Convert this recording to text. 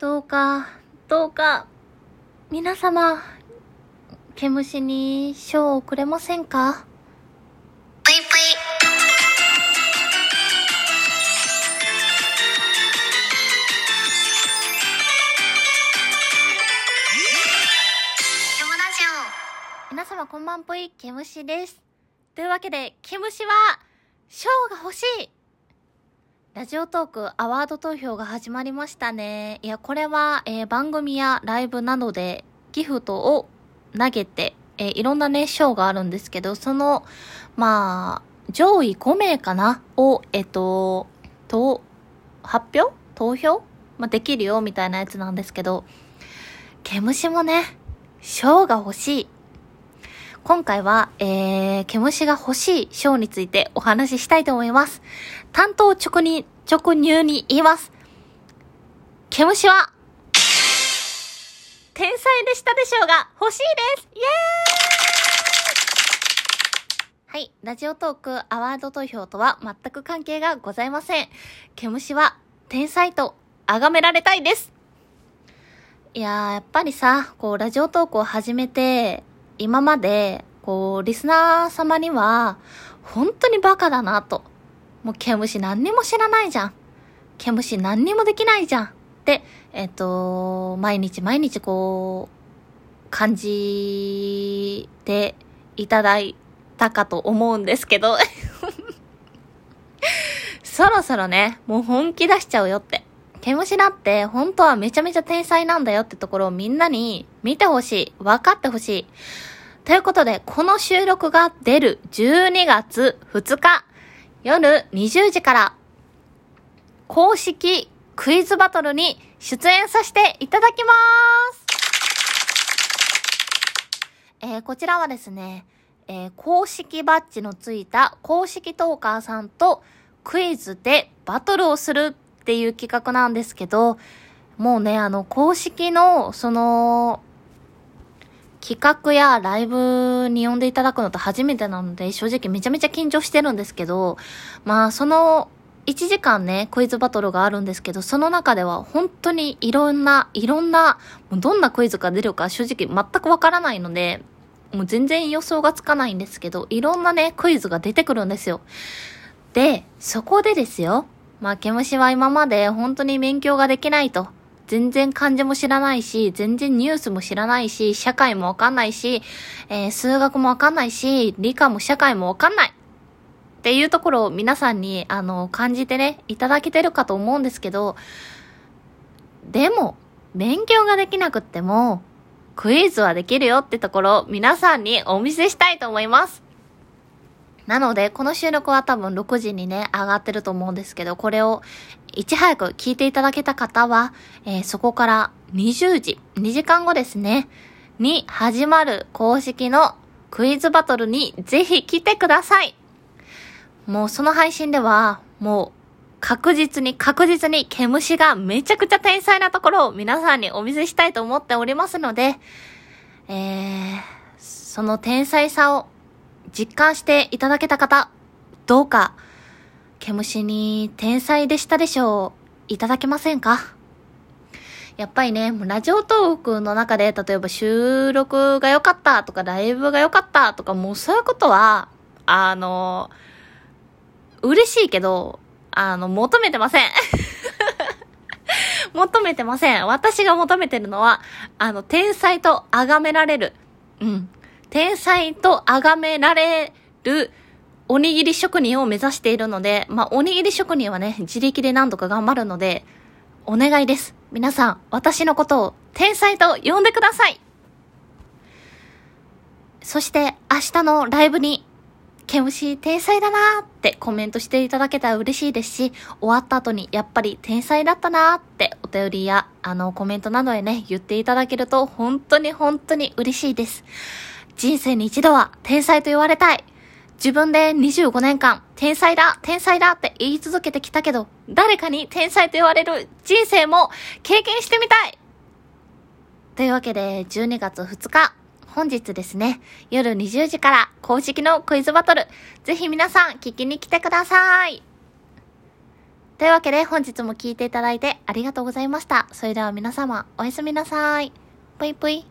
どうか、どうか、皆様、毛虫に賞をくれませんか？ぷいぷい。皆様こんばんぽい、毛虫です。というわけで、毛虫は、賞が欲しいラジオトークアワード投票が始まりましたね。いや、これは、えー番組やライブなどでギフトを投げて、えーいろんなね、賞があるんですけど、その、まあ、上位5名かな？を、えっと、と、発表？投票？まあ、できるよ、みたいなやつなんですけど、毛虫もね、賞が欲しい。今回は、えー、毛虫が欲しい賞についてお話ししたいと思います。担当直に、直入に言います。毛虫は、天才でしたでしょうが欲しいですイエーイはい。ラジオトークアワード投票とは全く関係がございません。毛虫は天才と崇められたいです。いやー、やっぱりさ、こう、ラジオトークを始めて、今まで、こう、リスナー様には、本当にバカだなと。もう、毛虫何にも知らないじゃん。毛虫何にもできないじゃん。って、えっと、毎日毎日こう、感じていただいたかと思うんですけど、そろそろね、もう本気出しちゃうよって。毛虫だって本当はめちゃめちゃ天才なんだよってところをみんなに見てほしい。分かってほしい。ということで、この収録が出る12月2日夜20時から公式クイズバトルに出演させていただきます。えーこちらはですね、えー公式バッジのついた公式トーカーさんとクイズでバトルをするっていう企画なんですけど、もうね、あの、公式の、その、企画やライブに呼んでいただくのと初めてなので、正直めちゃめちゃ緊張してるんですけど、まあ、その、1時間ね、クイズバトルがあるんですけど、その中では本当にいろんな、いろんな、どんなクイズが出るか正直全くわからないので、もう全然予想がつかないんですけど、いろんなね、クイズが出てくるんですよ。で、そこでですよ。まあ、毛虫は今まで本当に勉強ができないと。全然漢字も知らないし、全然ニュースも知らないし、社会もわかんないし、えー数学もわかんないし、理科も社会もわかんないっていうところを皆さんに、あの、感じてね、いただけてるかと思うんですけど、でも、勉強ができなくっても、クイズはできるよってところを皆さんにお見せしたいと思います。なので、この収録は多分6時にね、上がってると思うんですけど、これをいち早く聞いていただけた方は、えーそこから20時、2時間後ですね、に始まる公式のクイズバトルにぜひ来てください。もうその配信では、もう確実に確実に毛虫がめちゃくちゃ天才なところを皆さんにお見せしたいと思っておりますので、えー、その天才さを実感していただけた方、どうか、毛虫に天才でしたでしょう、いただけませんか？やっぱりね、ラジオトークの中で、例えば収録が良かったとか、ライブが良かったとか、もうそういうことは、あの、嬉しいけど、あの、求めてません。求めてません。私が求めてるのは、あの、天才と崇められる。うん。天才と崇められるおにぎり職人を目指しているので、まあ、おにぎり職人はね、自力で何とか頑張るので、お願いです。皆さん、私のことを天才と呼んでください。そして、明日のライブに、毛虫天才だなーってコメントしていただけたら嬉しいですし、終わった後にやっぱり天才だったなーってお便りやあのコメントなどでね、言っていただけると本当に本当に嬉しいです。人生に一度は天才と言われたい。自分で25年間、天才だ、天才だって言い続けてきたけど、誰かに天才と言われる人生も経験してみたいというわけで、12月2日、本日ですね、夜20時から公式のクイズバトル、ぜひ皆さん聞きに来てください。というわけで本日も聞いていただいてありがとうございました。それでは皆様、おやすみなさい。ぷいぷい。